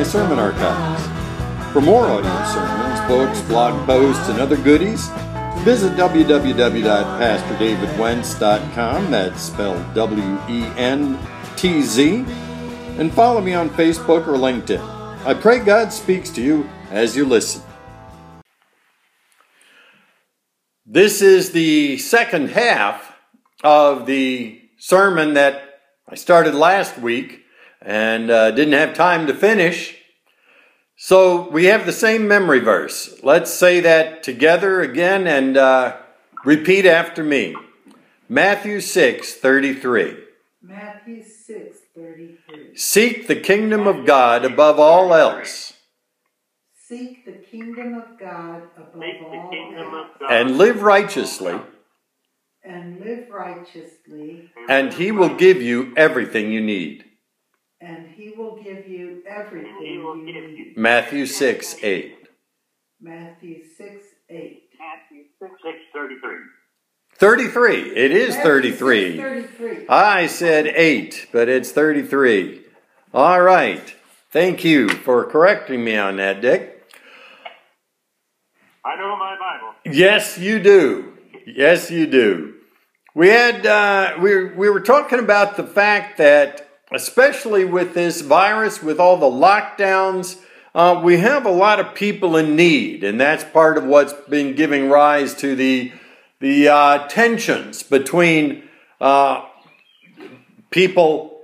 my sermon archives. For more audio sermons, books, blog posts, and other goodies, visit www.pastordavidwentz.com. That's spelled W E N T Z. And follow me on Facebook or LinkedIn. I pray God speaks to you as you listen. This is the second half of the sermon that I started last week and uh, didn't have time to finish. So we have the same memory verse. Let's say that together again and uh, repeat after me. Matthew 6 33. Matthew 6 33. Seek the kingdom of God above all else Seek the kingdom of God above Make the all kingdom else, of God. and live righteously, and live righteously, and he will give you everything you need. And he will give you everything you need. Matthew 6 8. Matthew 6 8. Matthew 6, 6 33. 33. It is 33. 33. I said 8, but it's 33. All right. Thank you for correcting me on that, Dick. I know my Bible. Yes, you do. Yes, you do. We had uh, we we were talking about the fact that, especially with this virus, with all the lockdowns, uh, we have a lot of people in need, and that's part of what's been giving rise to the the uh, tensions between uh, people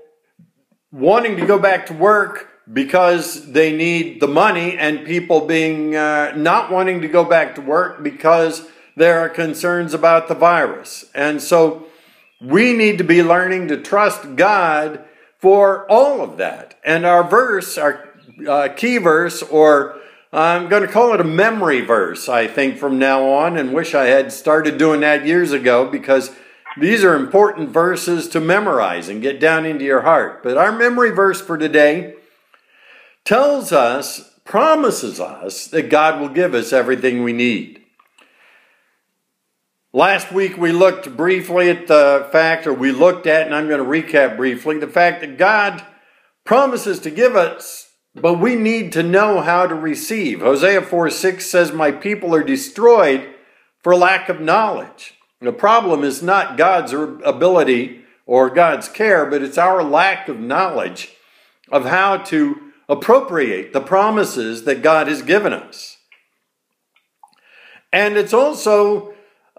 wanting to go back to work because they need the money and people being uh, not wanting to go back to work because there are concerns about the virus. And so we need to be learning to trust God for all of that. And our verse, our uh, key verse, or I'm going to call it a memory verse, I think, from now on, and wish I had started doing that years ago because these are important verses to memorize and get down into your heart. But our memory verse for today tells us, promises us, that God will give us everything we need. Last week we looked briefly at the fact, or we looked at, and I'm going to recap briefly, the fact that God promises to give us, but we need to know how to receive. Hosea 4 6 says, My people are destroyed for lack of knowledge. The problem is not God's ability or God's care, but it's our lack of knowledge of how to appropriate the promises that God has given us. And it's also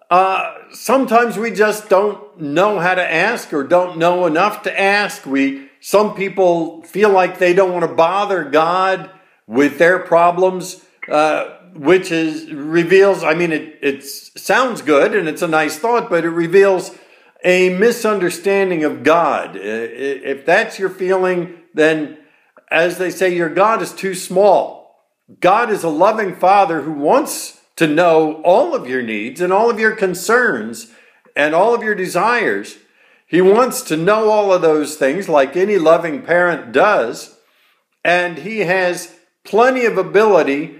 uh, sometimes we just don't know how to ask or don't know enough to ask. We some people feel like they don't want to bother God with their problems, uh, which is reveals. I mean, it it sounds good and it's a nice thought, but it reveals a misunderstanding of God. If that's your feeling, then as they say, your God is too small. God is a loving Father who wants to know all of your needs and all of your concerns and all of your desires. He wants to know all of those things like any loving parent does. And He has plenty of ability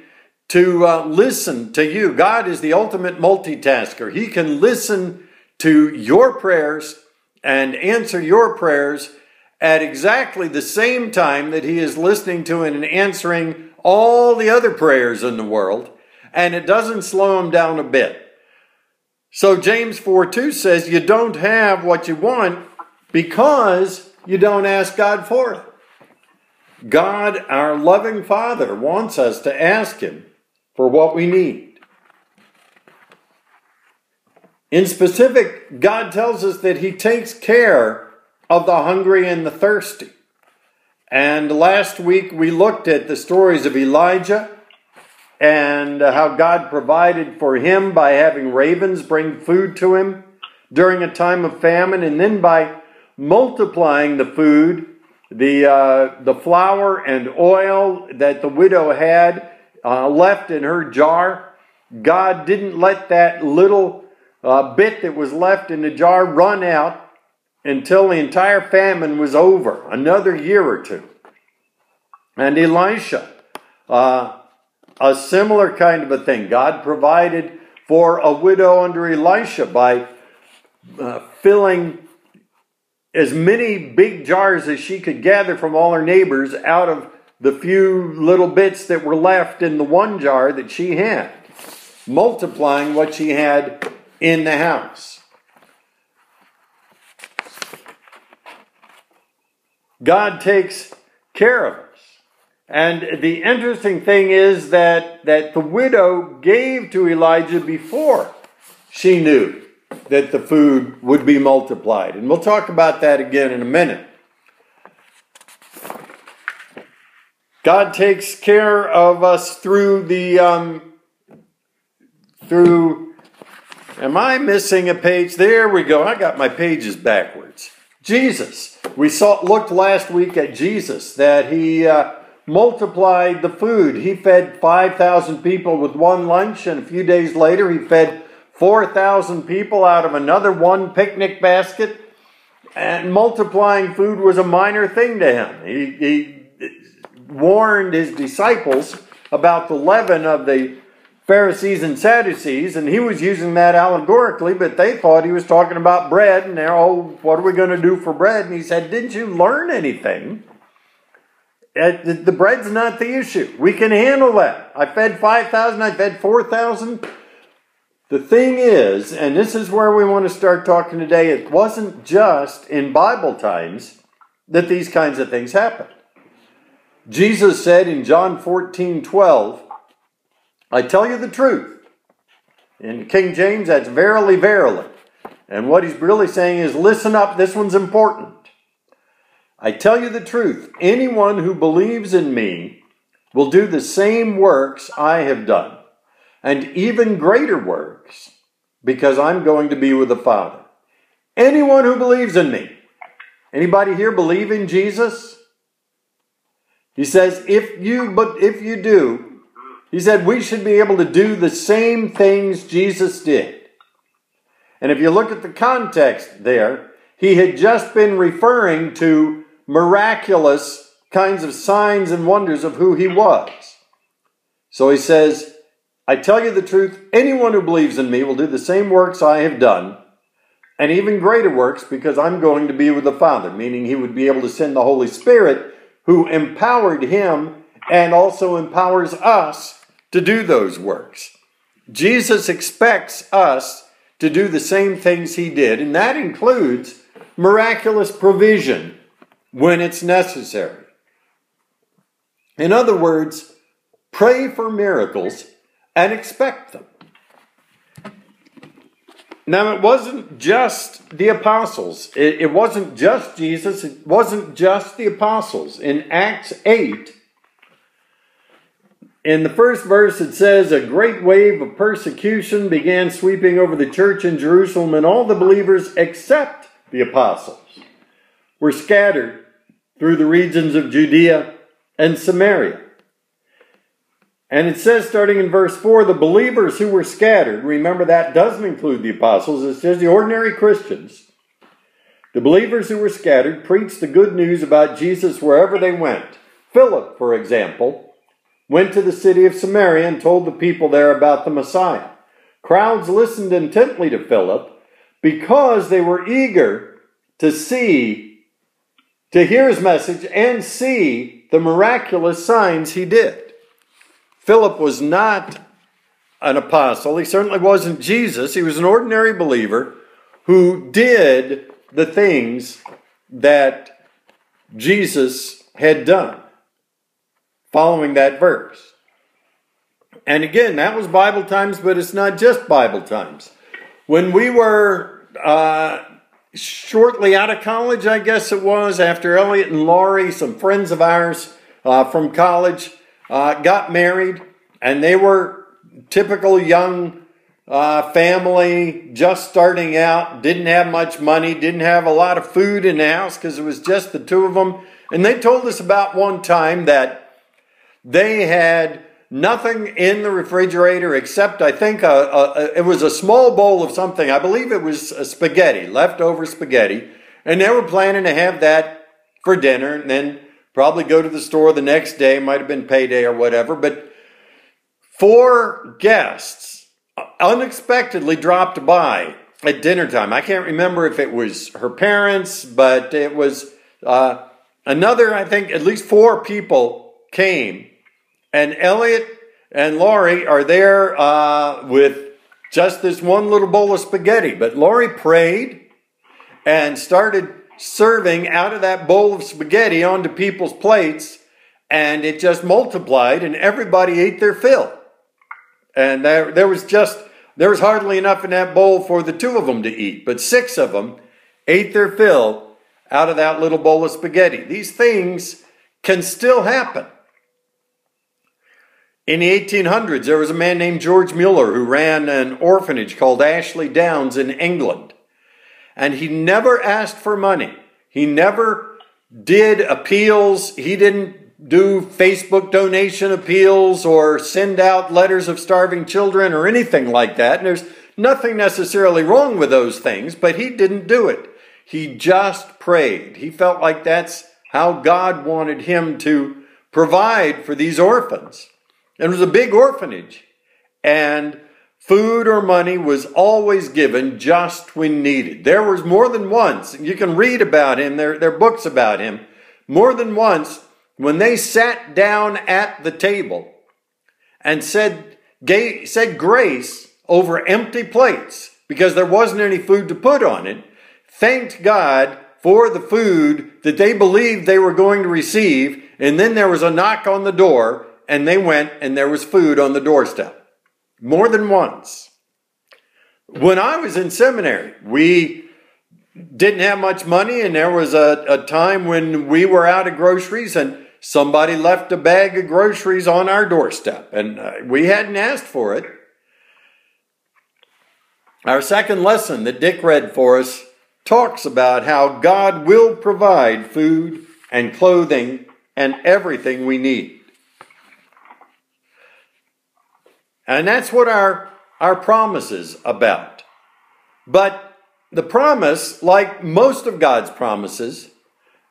to uh, listen to you. God is the ultimate multitasker. He can listen to your prayers and answer your prayers at exactly the same time that He is listening to and answering all the other prayers in the world and it doesn't slow them down a bit. So James 4 2 says, You don't have what you want because you don't ask God for it. God, our loving Father, wants us to ask Him for what we need. In specific, God tells us that He takes care of the hungry and the thirsty. And last week we looked at the stories of Elijah and how God provided for him by having ravens bring food to him during a time of famine, and then by multiplying the food, the uh, the flour and oil that the widow had uh, left in her jar. God didn't let that little uh, bit that was left in the jar run out until the entire famine was over, another year or two. And Elisha, uh, a similar kind of a thing. God provided for a widow under Elisha by uh, filling as many big jars as she could gather from all her neighbors out of the few little bits that were left in the one jar that she had, multiplying what she had in the house. God takes care of us. And the interesting thing is that, that the widow gave to Elijah before she knew that the food would be multiplied. And we'll talk about that again in a minute. God takes care of us through the um, through. Am I missing a page? There we go. I got my pages backwards. Jesus. We saw looked last week at Jesus that he uh, multiplied the food. He fed five thousand people with one lunch, and a few days later he fed four thousand people out of another one picnic basket. And multiplying food was a minor thing to him. He, he warned his disciples about the leaven of the Pharisees and Sadducees, and he was using that allegorically, but they thought he was talking about bread, and they're, oh, what are we going to do for bread? And he said, Didn't you learn anything? Uh, the bread's not the issue. We can handle that. I fed 5,000, I fed 4,000. The thing is, and this is where we want to start talking today, it wasn't just in Bible times that these kinds of things happened. Jesus said in John 14 12, I tell you the truth. In King James, that's verily, verily. And what he's really saying is, listen up, this one's important. I tell you the truth. Anyone who believes in me will do the same works I have done, and even greater works, because I'm going to be with the Father. Anyone who believes in me. Anybody here believe in Jesus? He says, if you, but if you do, he said we should be able to do the same things Jesus did. And if you look at the context there, he had just been referring to miraculous kinds of signs and wonders of who he was. So he says, I tell you the truth, anyone who believes in me will do the same works I have done, and even greater works because I'm going to be with the Father, meaning he would be able to send the Holy Spirit who empowered him and also empowers us to do those works. Jesus expects us to do the same things he did, and that includes miraculous provision when it's necessary. In other words, pray for miracles and expect them. Now, it wasn't just the apostles. It, it, wasn't just Jesus. It wasn't just the apostles. In Acts 8, in the first verse, it says, A great wave of persecution began sweeping over the church in Jerusalem, and all the believers, except the apostles, were scattered through the regions of Judea and Samaria. And it says, starting in verse 4, the believers who were scattered, remember that doesn't include the apostles, it says the ordinary Christians. The believers who were scattered preached the good news about Jesus wherever they went. Philip, for example, went to the city of Samaria and told the people there about the Messiah. Crowds listened intently to Philip because they were eager to see, to hear his message and see the miraculous signs he did. Philip was not an apostle. He certainly wasn't Jesus. He was an ordinary believer who did the things that Jesus had done, following that verse. And again, that was Bible times, but it's not just Bible times. When we were uh, shortly out of college, I guess it was, after Elliot and Laurie, some friends of ours uh, from college, uh, got married, and they were typical young uh, family, just starting out, didn't have much money, didn't have a lot of food in the house because it was just the two of them. And they told us about one time that they had nothing in the refrigerator except, I think, a, a, it was a small bowl of something. I believe it was spaghetti, leftover spaghetti. And they were planning to have that for dinner and then probably go to the store the next day. Might have been payday or whatever. But four guests unexpectedly dropped by at dinner time. I can't remember if it was her parents, but it was uh, another, I think at least four people came. And Elliot and Laurie are there uh, with just this one little bowl of spaghetti. But Laurie prayed and started serving out of that bowl of spaghetti onto people's plates, and it just multiplied, and everybody ate their fill. And there, there was just there was hardly enough in that bowl for the two of them to eat, but six of them ate their fill out of that little bowl of spaghetti. These things can still happen. In the 1800s, there was a man named George Mueller who ran an orphanage called Ashley Downs in England. And he never asked for money. He never did appeals. He didn't do Facebook donation appeals or send out letters of starving children or anything like that. And there's nothing necessarily wrong with those things, but he didn't do it. He just prayed. He felt like that's how God wanted him to provide for these orphans. It was a big orphanage, and food or money was always given just when needed. There was more than once, you can read about him, there, there are books about him, more than once when they sat down at the table and said, gave, said grace over empty plates because there wasn't any food to put on it, thanked God for the food that they believed they were going to receive, and then there was a knock on the door, and they went and there was food on the doorstep. More than once. When I was in seminary, we didn't have much money, and there was a, a time when we were out of groceries, and somebody left a bag of groceries on our doorstep, and uh, we hadn't asked for it. Our second lesson that Dick read for us talks about how God will provide food and clothing and everything we need. And that's what our, our promise is about. But the promise, like most of God's promises,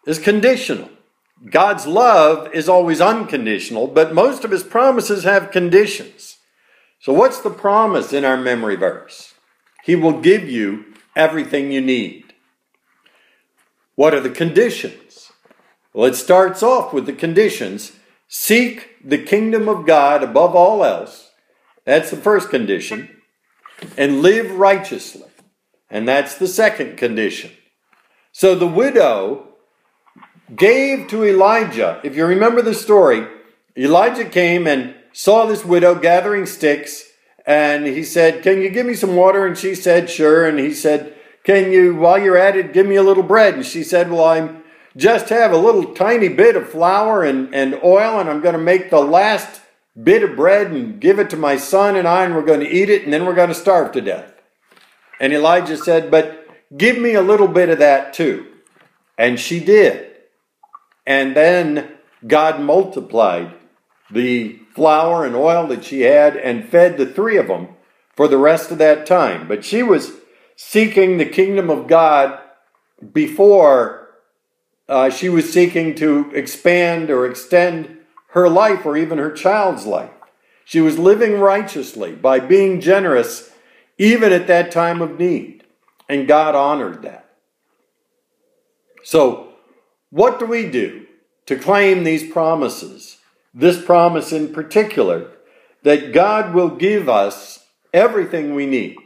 is conditional. God's love is always unconditional, but most of his promises have conditions. So, what's the promise in our memory verse? He will give you everything you need. What are the conditions? Well, it starts off with the conditions seek the kingdom of God above all else that's the first condition. And live righteously. And that's the second condition. So the widow gave to Elijah, if you remember the story, Elijah came and saw this widow gathering sticks, and he said, Can you give me some water? And she said, Sure. And he said, Can you, while you're at it, give me a little bread? And she said, Well, I'm just have a little tiny bit of flour and, and oil, and I'm going to make the last bit of bread and give it to my son and I, and we're going to eat it, and then we're going to starve to death. And Elijah said, But give me a little bit of that too. And she did. And then God multiplied the flour and oil that she had and fed the three of them for the rest of that time. But she was seeking the kingdom of God before uh, she was seeking to expand or extend her life or even her child's life. She was living righteously by being generous even at that time of need. And God honored that. So, what do we do to claim these promises? This promise in particular, that God will give us everything we need.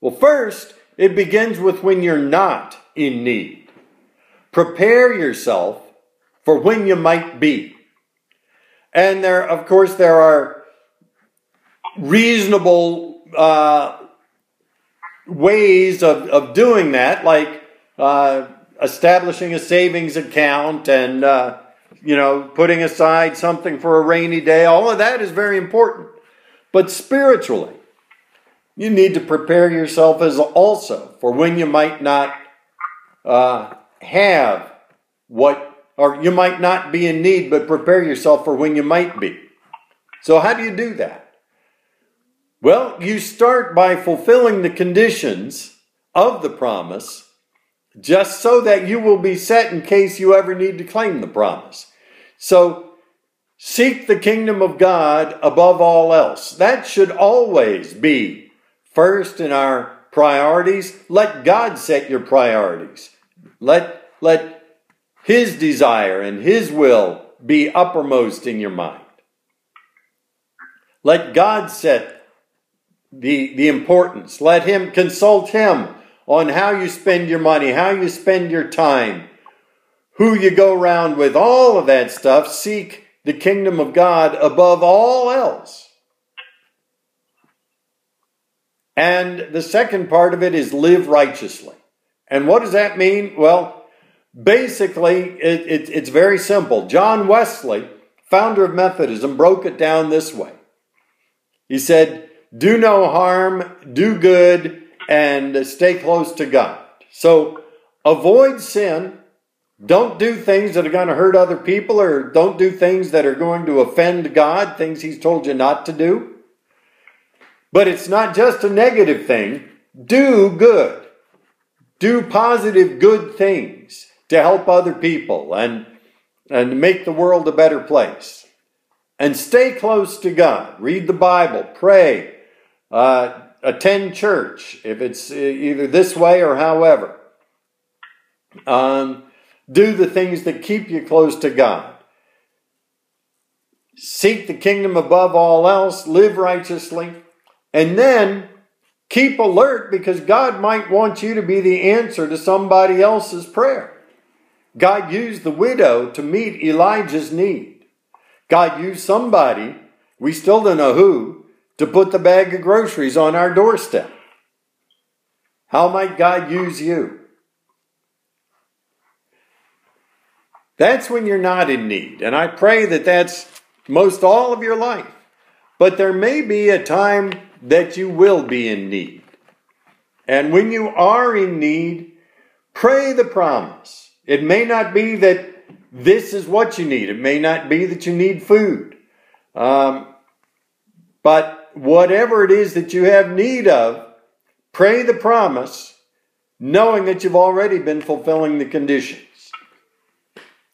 Well, first, it begins with when you're not in need. Prepare yourself for when you might be. And there, of course, there are reasonable uh, ways of, of doing that, like uh, establishing a savings account and, uh, you know, putting aside something for a rainy day. All of that is very important. But spiritually, you need to prepare yourself as also for when you might not uh, have what or you might not be in need, but prepare yourself for when you might be. So, how do you do that? Well, you start by fulfilling the conditions of the promise just so that you will be set in case you ever need to claim the promise. So, seek the kingdom of God above all else. That should always be first in our priorities. Let God set your priorities. Let, let His desire and His will be uppermost in your mind. Let God set the, the importance. Let Him consult Him on how you spend your money, how you spend your time, who you go around with, all of that stuff. Seek the kingdom of God above all else. And the second part of it is live righteously. And what does that mean? Well, basically, it, it, it's very simple. John Wesley, founder of Methodism, broke it down this way. He said, Do no harm, do good, and stay close to God. So avoid sin. Don't do things that are going to hurt other people or don't do things that are going to offend God, things He's told you not to do. But it's not just a negative thing. Do good. Do positive, good things to help other people and, and make the world a better place. And stay close to God. Read the Bible, pray, uh, attend church, if it's either this way or however. Um, do the things that keep you close to God. Seek the kingdom above all else, live righteously, and then keep alert because God might want you to be the answer to somebody else's prayer. God used the widow to meet Elijah's need. God used somebody, we still don't know who, to put the bag of groceries on our doorstep. How might God use you? That's when you're not in need. And I pray that that's most all of your life. But there may be a time that you will be in need. And when you are in need, pray the promise. It may not be that this is what you need, it may not be that you need food. Um, but whatever it is that you have need of, pray the promise, knowing that you've already been fulfilling the conditions.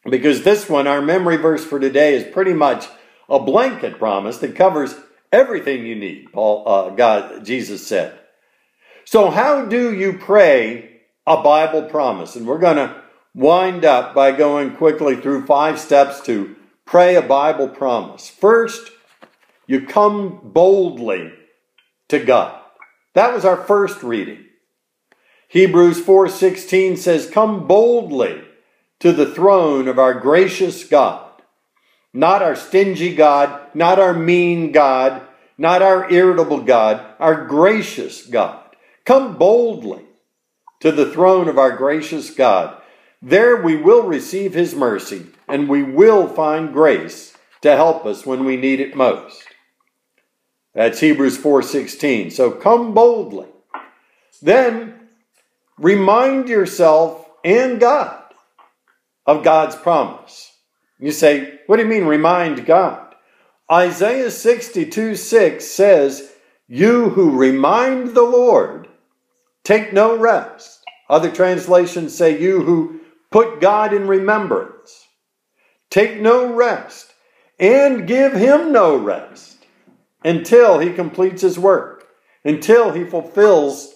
Because this one, our memory verse for today, is pretty much a blanket promise that covers everything you need, Paul, uh, God, Jesus said. So, how do you pray a Bible promise? And we're going to wind up by going quickly through five steps to pray a Bible promise. First, you come boldly to God. That was our first reading. Hebrews 4:16 says, "Come boldly to the throne of our gracious God." Not our stingy God, not our mean God, not our irritable God, our gracious God. Come boldly to the throne of our gracious God. There we will receive his mercy and we will find grace to help us when we need it most. That's Hebrews 4:16. So come boldly. Then remind yourself and God of God's promise. You say, what do you mean remind God? Isaiah 62 6 says, You who remind the Lord take no rest. Other translations say, You who put God in remembrance take no rest and give him no rest until he completes his work, until he fulfills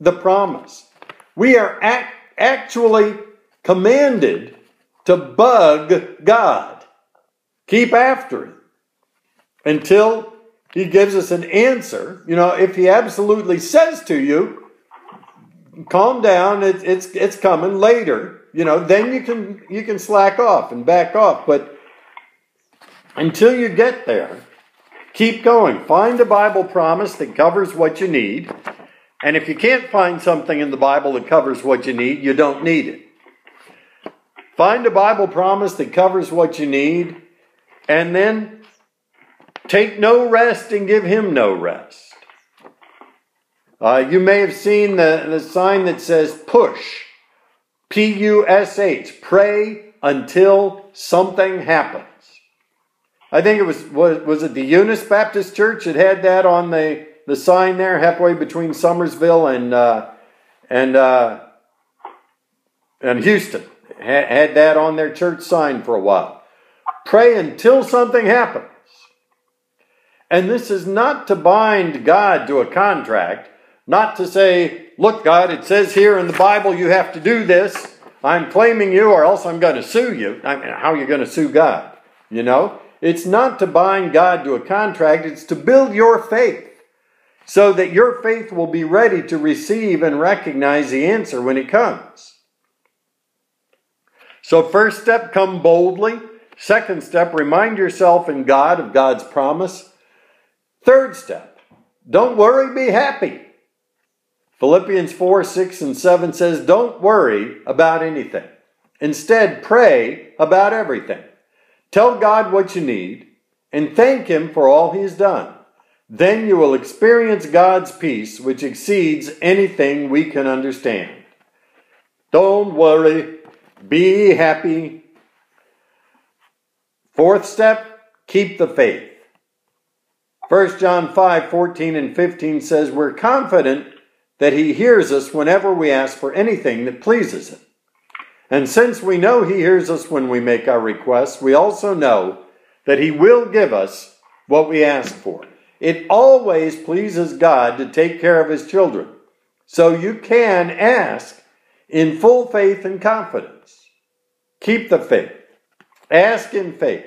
the promise. We are act- actually commanded to bug God. Keep after him until he gives us an answer. You know, if he absolutely says to you, calm down, it, it's, it's coming later, you know, then you can, you can slack off and back off. But until you get there, keep going. Find a Bible promise that covers what you need. And if you can't find something in the Bible that covers what you need, you don't need it. Find a Bible promise that covers what you need, and then Take no rest and give him no rest. Uh, you may have seen the, the sign that says push, P U S H, pray until something happens. I think it was, was, was it the Eunice Baptist Church that had that on the, the sign there, halfway between Somersville and, uh, and, uh, and Houston. Had, had that on their church sign for a while. Pray until something happens. And this is not to bind God to a contract, Not to say, look, God, it says here in the Bible you have to do this. I'm claiming you, or else I'm going to sue you. I mean, how are you going to sue God? You know? It's not to bind God to a contract, it's to build your faith so that your faith will be ready to receive and recognize the answer when it comes. So, first step, come boldly. Second step, remind yourself and God of God's promise. Third step, don't worry, be happy. Philippians 4 6 and 7 says, Don't worry about anything. Instead, pray about everything. Tell God what you need and thank Him for all He's done. Then you will experience God's peace, which exceeds anything we can understand. Don't worry, be happy. Fourth step, keep the faith. 1 John 5 14 and 15 says, We're confident that He hears us whenever we ask for anything that pleases Him. And since we know He hears us when we make our requests, we also know that He will give us what we ask for. It always pleases God to take care of His children. So you can ask in full faith and confidence. Keep the faith. Ask in faith.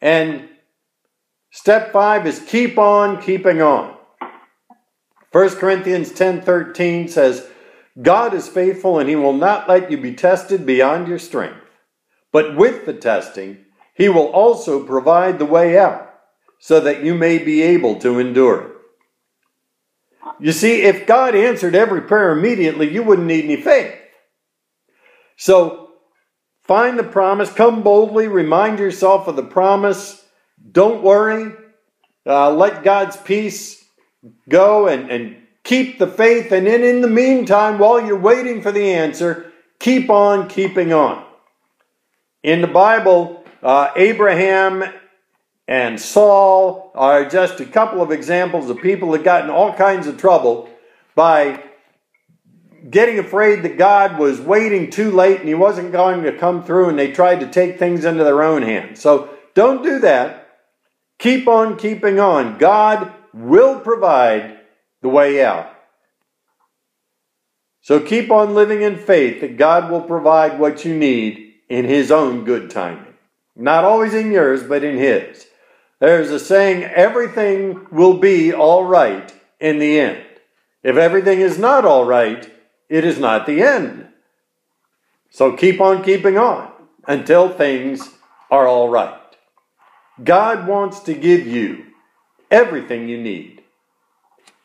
And step five is keep on keeping on. 1 Corinthians 10:13 says, God is faithful and he will not let you be tested beyond your strength. But with the testing, he will also provide the way out so that you may be able to endure it. You see, if God answered every prayer immediately, you wouldn't need any faith. So, find the promise, come boldly, remind yourself of the promise. Don't worry. Uh, let God's peace go and, and keep the faith. And then, in the meantime, while you're waiting for the answer, keep on keeping on. In the Bible, uh, Abraham and Saul are just a couple of examples of people that got in all kinds of trouble by getting afraid that God was waiting too late and he wasn't going to come through and they tried to take things into their own hands. So don't do that. Keep on keeping on. God will provide the way out. So keep on living in faith that God will provide what you need in his own good timing. Not always in yours, but in his. There's a saying, everything will be all right in the end. If everything is not all right, it is not the end. So keep on keeping on until things are all right. God wants to give you everything you need.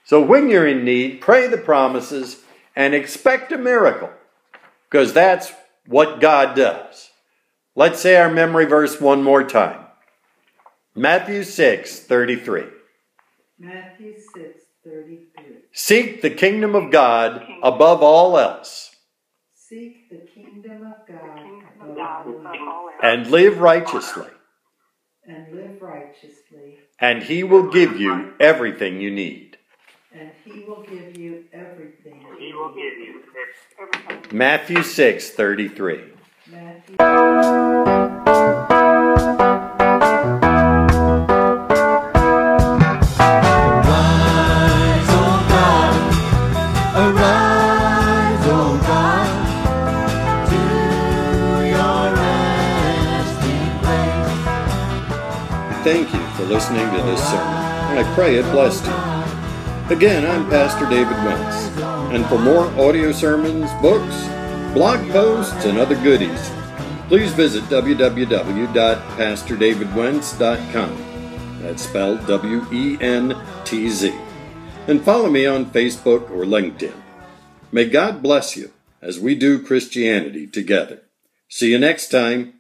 So when you're in need, pray the promises and expect a miracle because that's what God does. Let's say our memory verse one more time. Matthew 6 33. Matthew 6 33. Seek the kingdom of God above all else Seek the kingdom of God above all else, and live righteously, and live righteously, and he will give you everything you need. and he will give you everything. He will give you everything. Matthew 6 33. Matthew listening to this sermon, and I pray it blessed you. Again, I'm Pastor David Wentz, and for more audio sermons, books, blog posts, and other goodies, please visit www.pastordavidwentz.com. That's spelled W E N T Z. And follow me on Facebook or LinkedIn. May God bless you as we do Christianity together. See you next time.